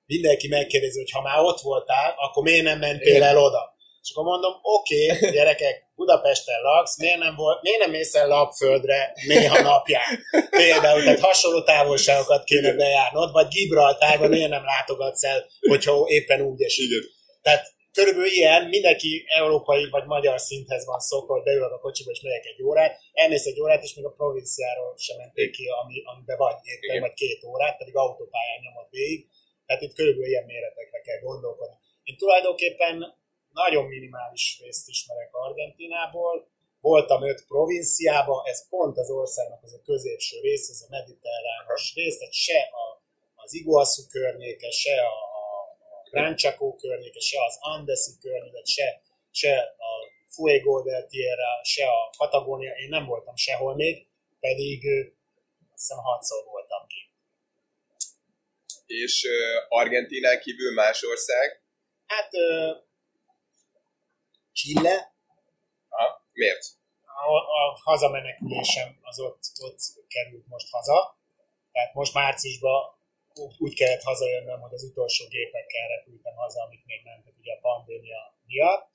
Mindenki megkérdezi, hogy ha már ott voltál, akkor miért nem mentél el oda? És akkor mondom, oké, okay, gyerekek, Budapesten laksz, miért nem, volt, miért nem mész el lapföldre néha napján? Például, tehát hasonló távolságokat kéne bejárnod, vagy Gibraltárba miért nem látogatsz el, hogyha éppen úgy esik. Igen. Tehát körülbelül ilyen, mindenki európai vagy magyar szinthez van szokva, hogy beülök a kocsiba és megyek egy órát, elmész egy órát, és még a provinciáról sem menték ki, ami, amiben vagy éppen, Igen. vagy két órát, pedig autópályán nyomod végig. Tehát itt körülbelül ilyen méretekre kell gondolkodni. Én tulajdonképpen nagyon minimális részt ismerek Argentinából, voltam öt provinciában, ez pont az országnak az a középső rész, ez a mediterrános rész, tehát se a, az Iguazu környéke, se a, a, Gran Chaco környéke, se az Andesi környéke, se, se a Fuego del Tierra, se a Patagónia, én nem voltam sehol még, pedig azt hiszem hatszor voltam ki. És uh, Argentinán kívül más ország? Hát ö, Chile, Aha. Miért? a, a hazamenekülésem az ott, ott került most haza. Tehát most márciusban úgy, kellett hazajönnöm, hogy az utolsó gépekkel repültem haza, amik még mentek ugye a pandémia miatt.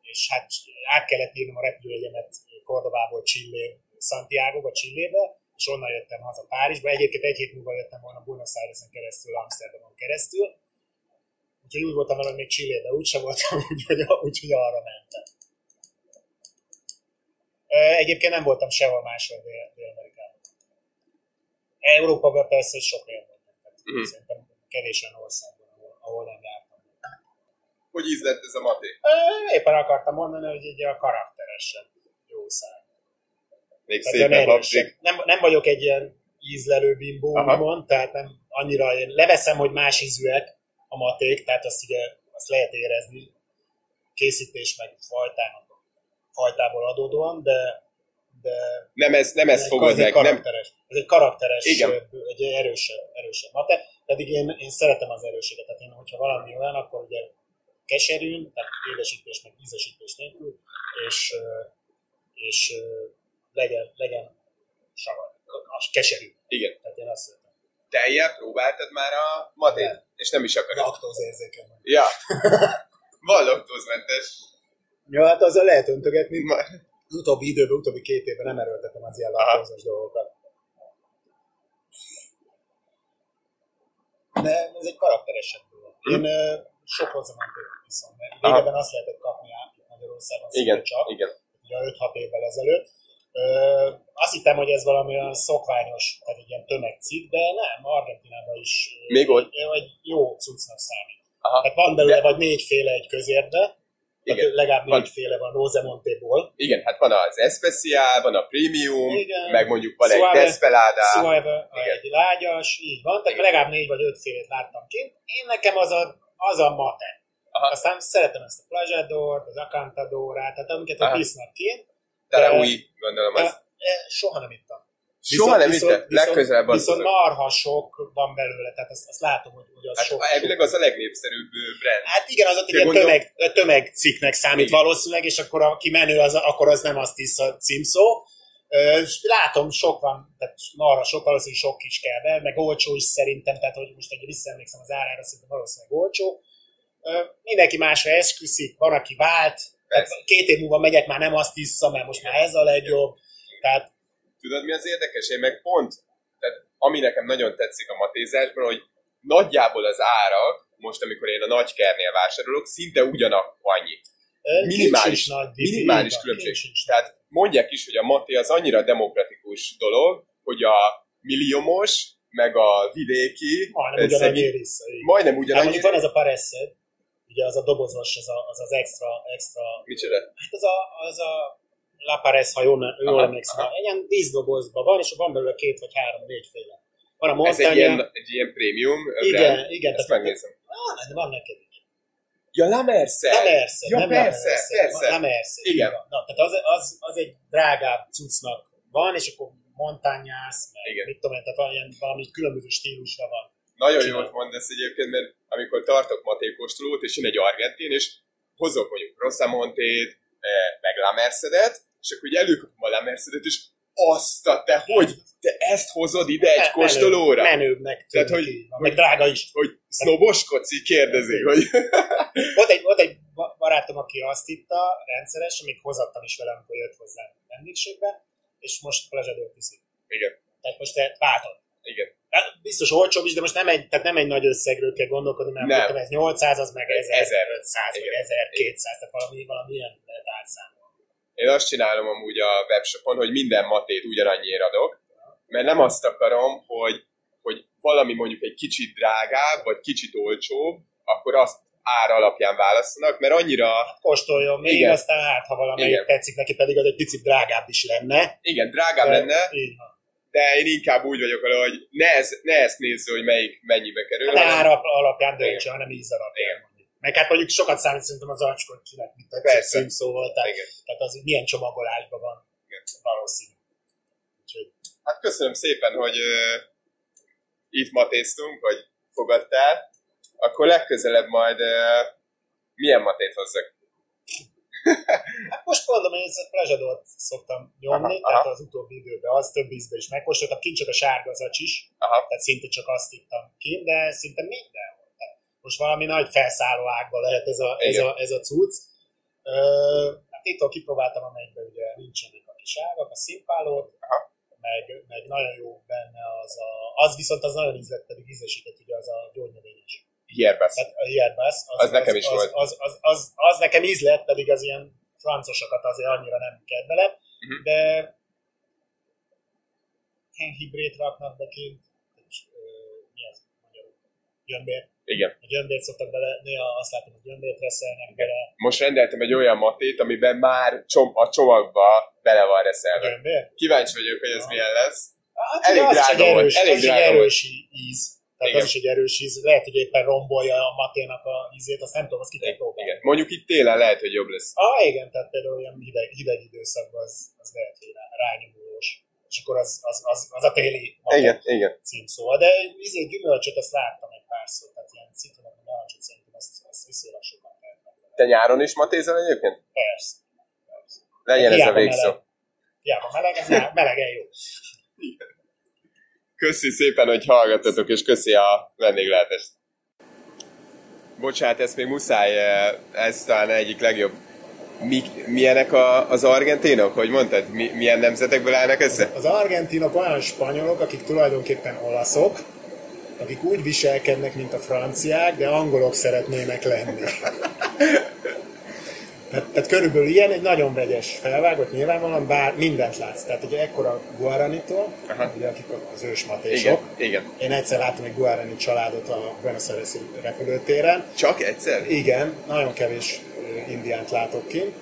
És hát át kellett írnom a repülőjegyemet Kordobából Chile, Santiago-ba, Chillébe, és onnan jöttem haza Párizsba. Egyébként egy hét múlva jöttem volna Buenos Airesen keresztül, Amsterdamon keresztül. Úgyhogy úgy voltam vele, hogy még Chillébe úgyse voltam, úgyhogy, úgyhogy arra mentem. Egyébként nem voltam sehol máshol Dél- Dél-Amerikában. Európában persze sok helyen voltam. Mhm. Szerintem kevés olyan országban, ahol, ahol nem jártam. Hogy ízlett ez a maté? Ö, Éppen akartam mondani, hogy egy a karakteresebb jó szág. Még Tehát szépen hapzik. Nem, nem vagyok egy ilyen ízlelő bimbó, úgymond, tehát nem annyira én leveszem, hogy más ízűek a maték, tehát azt ugye azt lehet érezni készítés meg fajtának, fajtából adódóan, de, de Nem, ez, nem ez fogod meg, nem, karakteres, ez egy karakteres, Igen. egy erősebb, erősebb mate, pedig én, én szeretem az erőséget, tehát én, hogyha valami olyan, akkor ugye keserűn, tehát édesítés meg ízesítés nélkül, és, és legyen, legyen savar, keserű. igen. Tehát én azt. Tejjel próbáltad már a matét? Nem. És nem is akarod? Laktózérzékem van. Ja. Van laktózmentes. Ja, hát azzal lehet öntögetni. Az utóbbi időben, utóbbi két évben nem erőltetem az ilyen laktózos dolgokat. De ez egy karakteresebb dolog. Én ö, sok hozamantét viszom, mert régebben azt lehetett kapni át Magyarországon szinte Igen, csak, igen. ugye 5-6 évvel ezelőtt. Ö, azt hittem, hogy ez valami olyan szokványos, tehát egy ilyen tömegcikk, de nem, Argentinában is Még ott? egy, egy jó cuccnak számít. Aha. Tehát van belőle De- vagy négyféle egy közérbe, Igen. tehát legalább négyféle van Rosemontéból, Igen, hát van az Especial, van a Premium, Igen. meg mondjuk van egy Suave. Desperada. Suave, egy lágyas, így van, tehát Igen. legalább négy vagy öt félét láttam kint. Én nekem az a, az a mate. Aha. Aztán szeretem ezt a plazsadort, az acantadorát, tehát amiket ott visznak kint. Taraui, gondolom De, az. soha nem ittam. Soha nem ittam? Legközelebb az Viszont marha sok van belőle, tehát azt, azt látom, hogy, hogy az Hát sok, elvileg az a legnépszerűbb brand. Hát igen, az ott egy tömeg, tömegcikknek számít Igen. valószínűleg, és akkor aki menő, az, akkor az nem azt hisz a címszó. És Látom, sok van, tehát marha sok, valószínűleg sok is kell be, meg olcsó is szerintem, tehát hogy most egy visszaemlékszem az árára, szerintem valószínűleg olcsó. Mindenki másra esküszik, van, aki vált. Két év múlva megyek, már nem azt hiszem, mert most már ez a legjobb. Tehát Tudod, mi az érdekes? Én meg pont, tehát ami nekem nagyon tetszik a matézásban, hogy nagyjából az árak, most amikor én a nagykernél vásárolok, szinte ugyanak annyi. Minimális, nagy minimális különbség. Tehát mondják is, hogy a maté az annyira demokratikus dolog, hogy a milliómos, meg a vidéki, Majdnem ugyanannyi része. majdnem Hát ugyanannyi. van ez a pareszed, ugye az a dobozos, az a, az, az extra, extra, Micsoda? hát az a, az a La Parez, ha jól, jól Aha, emlékszem, aha. egy ilyen vízdobozban van, és van belőle két vagy három, négyféle. Van a Ez egy ilyen, egy ilyen prémium Igen, brand. igen, Ezt megnézem. ah, de van neked is. Ja, La Merced! La Merced, ja, nem persze, La Merced, persze. La Merced, Igen. van. Na, tehát az, az, az egy drágább cuccnak van, és akkor montañász, meg Igen. mit tudom én, tehát valami, valami különböző stílusra van. Nagyon Csinál. jót mondasz egyébként, mert amikor tartok matékostolót, és jön egy argentin, és hozok mondjuk Rosamontét, eh, meg La Mercedet, és akkor ugye előkapom a La Mercedet, és Azt a te, hogy te ezt hozod ide egy Me- kóstolóra? Menőbb, menőbbnek Tehát, hogy- van, meg drága is. Hogy sznoboskodsz, így kérdezik, hogy... Volt egy, volt egy ba- barátom, aki azt itta rendszeresen, még hozattam is velem, amikor jött hozzám vendégségbe, és most plezsadőt. Igen, Tehát most te váltod. igen. Hát biztos olcsóbb is, de most nem egy, tehát nem egy nagy összegről kell gondolkodni, mert Nem. nem. ez 800, az meg 1500, 1500, vagy igen. 1200, tehát valami, valami ilyen átszámolni. Én azt csinálom amúgy a webshopon, hogy minden matét ugyanannyiért adok, mert nem azt akarom, hogy, hogy valami mondjuk egy kicsit drágább, vagy kicsit olcsóbb, akkor azt ár alapján választanak, mert annyira, Kóstoljon még, Igen. aztán hát, ha valamelyik Igen. tetszik neki, pedig az egy picit drágább is lenne. igen, drágább De- lenne, Így van. De én inkább úgy vagyok vele, hogy ne, ez, ne ezt nézze, hogy melyik mennyibe kerül. Hát hanem- ára alapján döntse, hanem íz alapján. Meg hát mondjuk sokat számít szerintem az acskod kinek, mit tetszik Persze. címszóval, tehát, Igen. tehát az milyen csomagolásban van Igen. valószínű. Úgyhogy Hát köszönöm szépen, hogy uh, itt matéztunk, hogy fogadtál. Akkor legközelebb majd uh, milyen matét hozzak? Hát most mondom, hogy ezt a plezsadort szoktam nyomni, Aha, tehát aha. az utóbbi időben az több ízben is megkóstoltam, kint csak a sárgazacs is, Aha, tehát szinte csak azt ittam kint, de szinte mindenhol. Tehát most valami nagy felszálló ágban lehet ez a, ez Igen. a, ez a cucc. Ö, hát itt kipróbáltam, amelyikben ugye nincsenek a kis ágak, a szimpálót, Aha. meg, meg nagyon jó benne az a, az viszont az nagyon ízlet, pedig ízesített ugye az a gyógynövényes. hierbesz. Tehát a hierbász, Az nekem is az, volt. Az, az, az, az, nekem íz lett, pedig az ilyen francosokat azért annyira nem kedvelem, Mhm. de henhibrét raknak be kint, és, ö, mi az magyarul? Gyömbér. Igen. A gyömbért szoktak bele, néha azt látom, hogy gyömbért reszelnek bele. Most rendeltem egy olyan matét, amiben már csom, a csomagba bele van reszelve. Gyömbér? Kíváncsi vagyok, hogy ez milyen lesz. Hát Elég drága volt, erős, elég drága erős íz. Tehát Igen. az is egy erős íz. Lehet, hogy éppen rombolja a maténak a ízét, azt nem tudom, azt ki kell próbálni. Igen. Mondjuk itt télen lehet, hogy jobb lesz. Ah, igen, tehát például olyan hideg, hideg időszakban az, az lehet, hogy rá, rányomulós. És akkor az, az, az, az a téli Igen, igen. címszó. De izé, gyümölcsöt azt láttam egy párszor, tehát ilyen citromot, narancsot szerintem azt, azt viszonylag sokan tehetnek. Te nyáron is matézel egyébként? Persze. Persze. Legyen ez a végszó. Hiába meleg, ez melegen jó. Köszi szépen, hogy hallgattatok, és köszi a vendéglátást. Bocsát, ezt még muszáj, eh, ez talán egyik legjobb. Mi, milyenek a, az argentinok, hogy mondtad? Mi, milyen nemzetekből állnak össze? Az argentinok olyan spanyolok, akik tulajdonképpen olaszok, akik úgy viselkednek, mint a franciák, de angolok szeretnének lenni. Tehát, tehát körülbelül ilyen egy nagyon vegyes felvágott, nyilvánvalóan bár mindent látsz. Tehát ugye ekkora Guaranitól, ugye akik az ősmatésok. Igen, igen. Én egyszer láttam egy Guarani családot a Buenos Aires repülőtéren. Csak egyszer? Igen, nagyon kevés indiánt látok ki.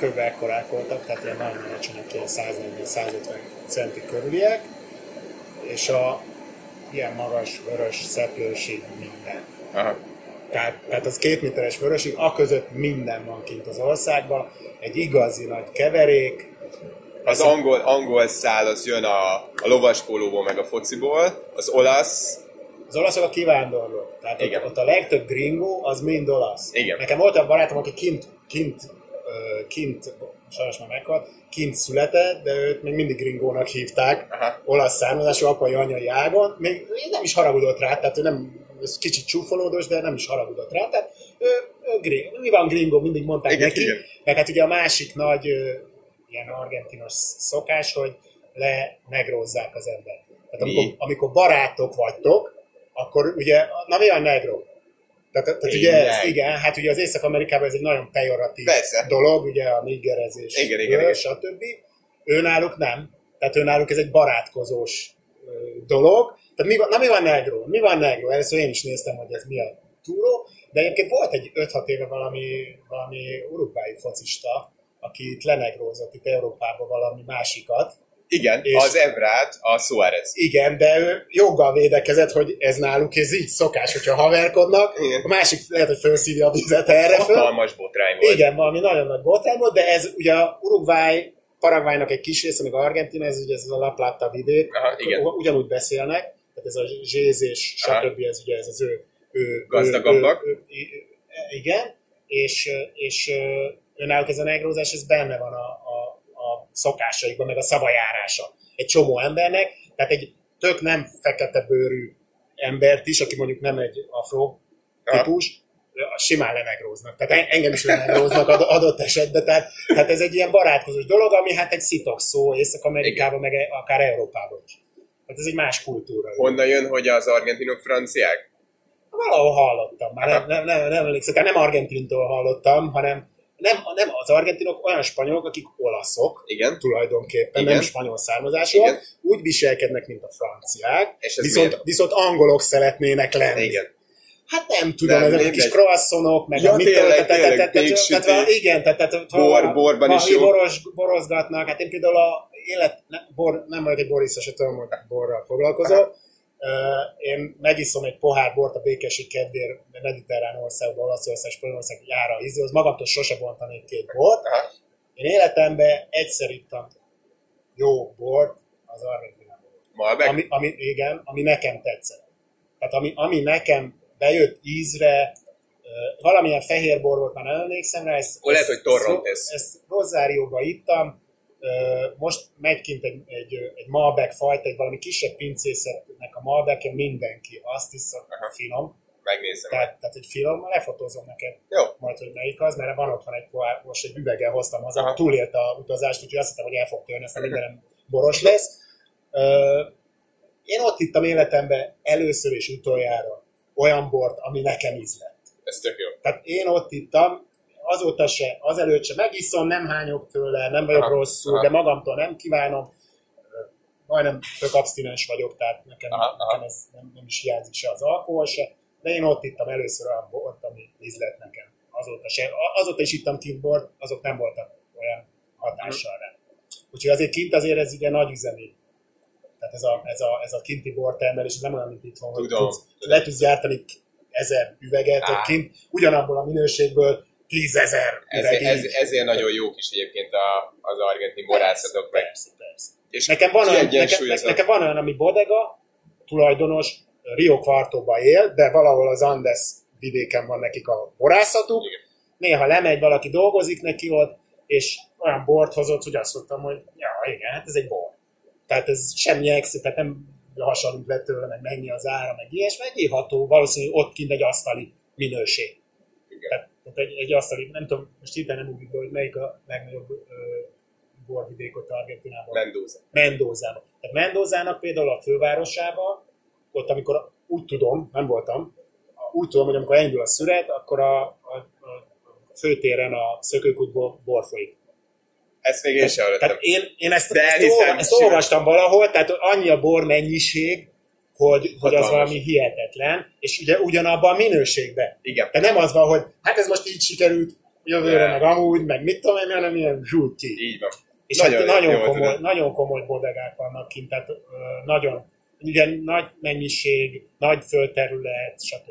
Kb. ekkorák voltak, tehát ilyen nagyon alacsonyak, ilyen 140-150 centi körüliek. És a ilyen magas, vörös, szeplőség minden. Aha. Tehát, tehát az két méteres vörösig, a között minden van kint az országban. Egy igazi nagy keverék. Az angol, angol szál az jön a, a lovaspólóból, meg a fociból. Az olasz, Az olaszok a kivándorlók. Tehát Igen. ott, ott, a legtöbb gringó az mind olasz. Igen. Nekem volt egy barátom, aki kint, kint, kint sajnos már meghalt, kint született, de őt még mindig gringónak hívták, Aha. olasz származású, apai, anyai ágon. Még nem is haragudott rá, tehát ő nem, ez kicsit csúfolódos, de nem is haragudott rá. Tehát ő, ő gring, mi van gringó, mindig mondták Igen, neki. igen. Meg hát ugye a másik nagy ö, ilyen argentinos szokás, hogy le negrózzák az embert. Tehát Mi? amikor, amikor barátok vagytok, akkor ugye, na mi a negro? Tehát, tehát ugye ez, igen, hát ugye az Észak-Amerikában ez egy nagyon pejoratív Persze. dolog, ugye a niggerezés, Igen, igen, igen. stb. Őnáluk nem. Tehát őnáluk ez egy barátkozós dolog. Tehát mi van, na mi van negro? Mi van negro? Először én is néztem, hogy ez mi a túró, de egyébként volt egy 5-6 éve valami, valami urugvái focista, aki itt lenegrózott itt Európában valami másikat, igen, És- az Evrát, a Suárez. igen, de ő joggal védekezett, hogy ez náluk ez így szokás, hogyha haverkodnak. Igen. A másik lehet, hogy felszívja a vizet erre. Hatalmas botrány volt. Igen, valami nagyon nagy botrány volt, de ez ugye Uruguay, Paraguaynak egy kis része, meg Argentina, ez ugye ez a La Plata vidék, Aha, igen. Ugyanúgy beszélnek, tehát ez a zsézés, Aha. stb. ez ugye ez az ő, ő Gazdagabbak. Ő, ő, ő, igen, és, és ö, önállók ez a negrózás, ez benne van a, a, a szokásaikba, meg a szavajárása egy csomó embernek, tehát egy tök nem fekete bőrű embert is, aki mondjuk nem egy afro típus, simán lenegróznak. Tehát en- engem is lenegróznak ad- adott esetben. Tehát, tehát ez egy ilyen barátkozós dolog, ami hát egy szitok szó Észak-Amerikában, meg e- akár Európában is. Tehát ez egy más kultúra. Honnan jön, hogy az argentinok franciák? Valahol hallottam, már nem, nem, nem, nem emlékszem, nem argentintól hallottam, hanem nem, nem az argentinok olyan spanyolok, akik olaszok, Igen. tulajdonképpen, Igen. nem spanyol származásúak, Igen. úgy viselkednek, mint a franciák, És viszont, miért? viszont angolok szeretnének lenni. Igen. Hát nem tudom, Nem, ezek a kis croissonok, meg Ja, a mit tényleg, tehát- tényleg, Igen, tehát, tehát Bor- borban is jó. Boros, borozgatnak, hát én például a élet, ne, bor, nem vagyok egy boriszta, se tudom, hogy borral foglalkozol. Én megiszom egy pohár bort a békesség kedvéért a mediterrán országban, Olaszország, Spanyolország jára ízéhoz. Magamtól sose bontanék két bort. Én életemben egyszer ittam jó bort az Argentinában. Malbec? Ami, ami, igen, ami nekem tetszett. Tehát ami, ami nekem bejött ízre, valamilyen fehér bor volt, már nem emlékszem rá. Ezt, Akkor lehet, ezt- hogy. Ezt, ezt Rozárióba ittam, most megy kint egy, egy, egy Malbec fajta, egy valami kisebb pincészetnek a Malbec, mindenki azt hiszem, Aha. finom. Megnézem. Tehát, tehát egy finom, lefotózom neked Jó. majd, hogy melyik az, mert van otthon egy pohár, most egy üveggel hoztam haza, Aha. túlélt a utazást, úgyhogy azt hittem, hogy el fog törni, aztán mindenem boros lesz. Én ott ittam életemben először és utoljára olyan bort, ami nekem ízlett. Ez tök jó. Tehát én ott ittam, azóta se, azelőtt se megiszom, nem hányok tőle, nem vagyok Aha. rosszul, Aha. de magamtól nem kívánom. Majdnem tök abstinens vagyok, tehát nekem, Aha, nekem ez nem, nem is hiányzik se az alkohol se, de én ott ittam először olyan bort, ami ízlett nekem. Azóta, se, azóta is ittam kint bort, azok nem voltak olyan hatással rá. Úgyhogy azért kint azért ez ugye nagy üzemi. Tehát ez a, ez a, ez a kinti bortermelés, ez nem olyan, mint itthon, hogy tudsz, le tudsz gyártani ezer üveget, Á. kint ugyanabból a minőségből tízezer Ezért, ez, ezért nagyon jók is egyébként a, az argentin borászatok. Meg. Persze, persze. És Nekem van, olyan, nekem, nekem van olyan, ami bodega, tulajdonos, Rio Quartóba él, de valahol az Andes vidéken van nekik a borászatuk. Igen. Néha lemegy, valaki dolgozik neki ott, és olyan bort hozott, hogy azt mondtam, hogy ja, igen, hát ez egy bor. Tehát ez semmi extra, tehát nem hasonlunk le tőle, meg mennyi az ára, meg ilyesmi, egy iható, valószínűleg ott kint egy asztali minőség. Igen. Tehát, tehát egy, egy asztali, nem tudom, most hirtelen nem ugrik hogy melyik a legnagyobb ö, borvidék ott Argentinában. Mendoza. Mendozában. Tehát Mendozának például a fővárosában, ott amikor úgy tudom, nem voltam, úgy tudom, hogy amikor elindul a szüret, akkor a, a, a főtéren a szökőkútból bor folyik. Ezt még én sem hallottam. Tehát én, én ezt, De ezt, olva, ezt olvastam valahol, tehát annyi a bor mennyiség, hogy, hogy az valami hihetetlen, és ugye ugyanabban a minőségben. Igen. Tehát nem az van, hogy hát ez most így sikerült, jövőre Nem. meg amúgy, meg mit tudom én, hanem ilyen zsúti. Így van. És Nagyon nagyon, nagyon, komoly, tudod. nagyon komoly bodegák vannak kint, tehát ö, nagyon, ugye nagy mennyiség, nagy földterület, stb.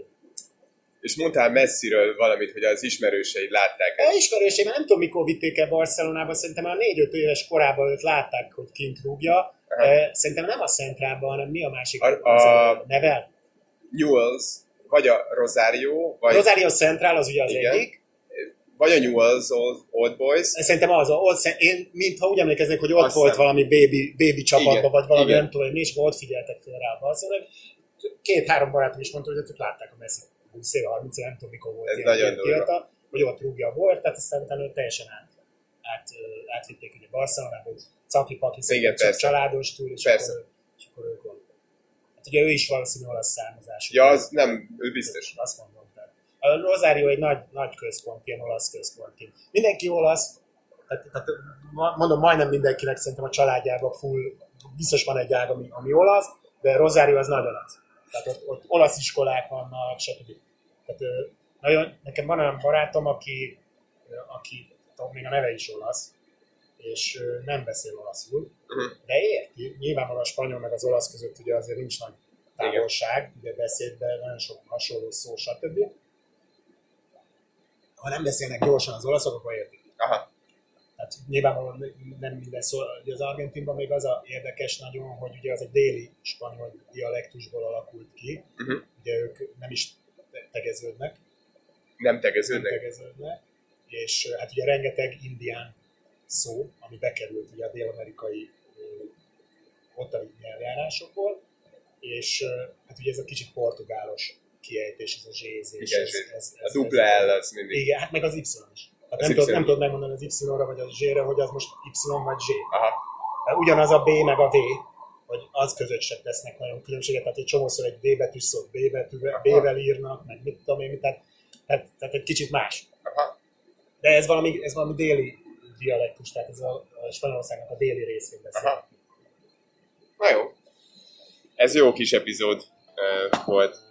És mondtál messziről valamit, hogy az ismerőseid látták A ezt. ismerőseim, nem tudom mikor vitték el Barcelonába, szerintem már 4-5 éves korában őt látták, hogy kint rúgja. Szerintem nem a Centrában, hanem mi a másik? A- a- Nevel? Newells, vagy a Rosario, vagy, Rosario Central az ugye az Igen. egyik. vagy a Newells Old, Old Boys. Szerintem az, ott, sze- én mintha úgy emlékeznék, hogy ott Azt volt valami baby, baby csapatban, Igen, vagy valami igen. nem tudom, és ott figyeltek fel rá a Barcelonában. Két-három barátom is mondta, hogy ott látták a Messi 20 éve, 30 éve, nem tudom mikor volt Ez ilyen- nagyon durva. hogy ott rúgja a volt, tehát aztán utána teljesen át, át, átvitték ugye Barcelonába, hogy caki-paki Igen, persze. családos túl, és Persze. akkor, és akkor ők ott. Hát ugye ő is valószínűleg olasz származású. Ja, az nem, ő biztos. Azt mondom. Tehát. A Rosario egy nagy, nagy központ, ilyen olasz központként. Mindenki olasz, tehát, tehát mondom, majdnem mindenkinek szerintem a családjában full, biztos van egy ág, ami, ami olasz, de Rosario az nagyon az. Tehát ott, ott olasz iskolák vannak, stb. Tehát, nagyon, nekem van olyan barátom, aki, aki tudom, még a neve is olasz, és nem beszél olaszul, Mhm. de érti. Nyilvánvalóan a spanyol meg az olasz között ugye azért nincs nagy távolság, ugye beszédben nagyon sok hasonló szó, stb. Ha nem beszélnek gyorsan az olaszok, akkor értik. Aha. Tehát nyilvánvalóan nem minden szó. Ugye az Argentinban még az a érdekes nagyon, hogy ugye az egy déli spanyol dialektusból alakult ki. Mhm. Ugye ők nem is te- tegeződnek, Nem nem tegeződnek. tegeződnek, és hát ugye rengeteg indián szó, ami bekerült ugye a dél-amerikai ottani nyelvjárásokból, és hát ugye ez a kicsit portugálos kiejtés, ez a zsézés. Igen, ez, ez, A dupla L az mindig. Igen, hát meg az Y is. Hát nem, tudod, nem tudod megmondani az Y-ra vagy a Z-re, hogy az most Y vagy Z. Aha. Ugyanaz a B meg a V, hogy az között se tesznek nagyon különbséget, tehát egy csomószor egy B betűs szót B betűvel, B-vel írnak, meg mit tudom én, tehát, tehát, tehát egy kicsit más. Aha. De ez valami, ez valami déli dialektus, tehát ez a, a Spanyolországnak a déli részén beszél. Aha. Na jó. Ez jó kis epizód uh, volt.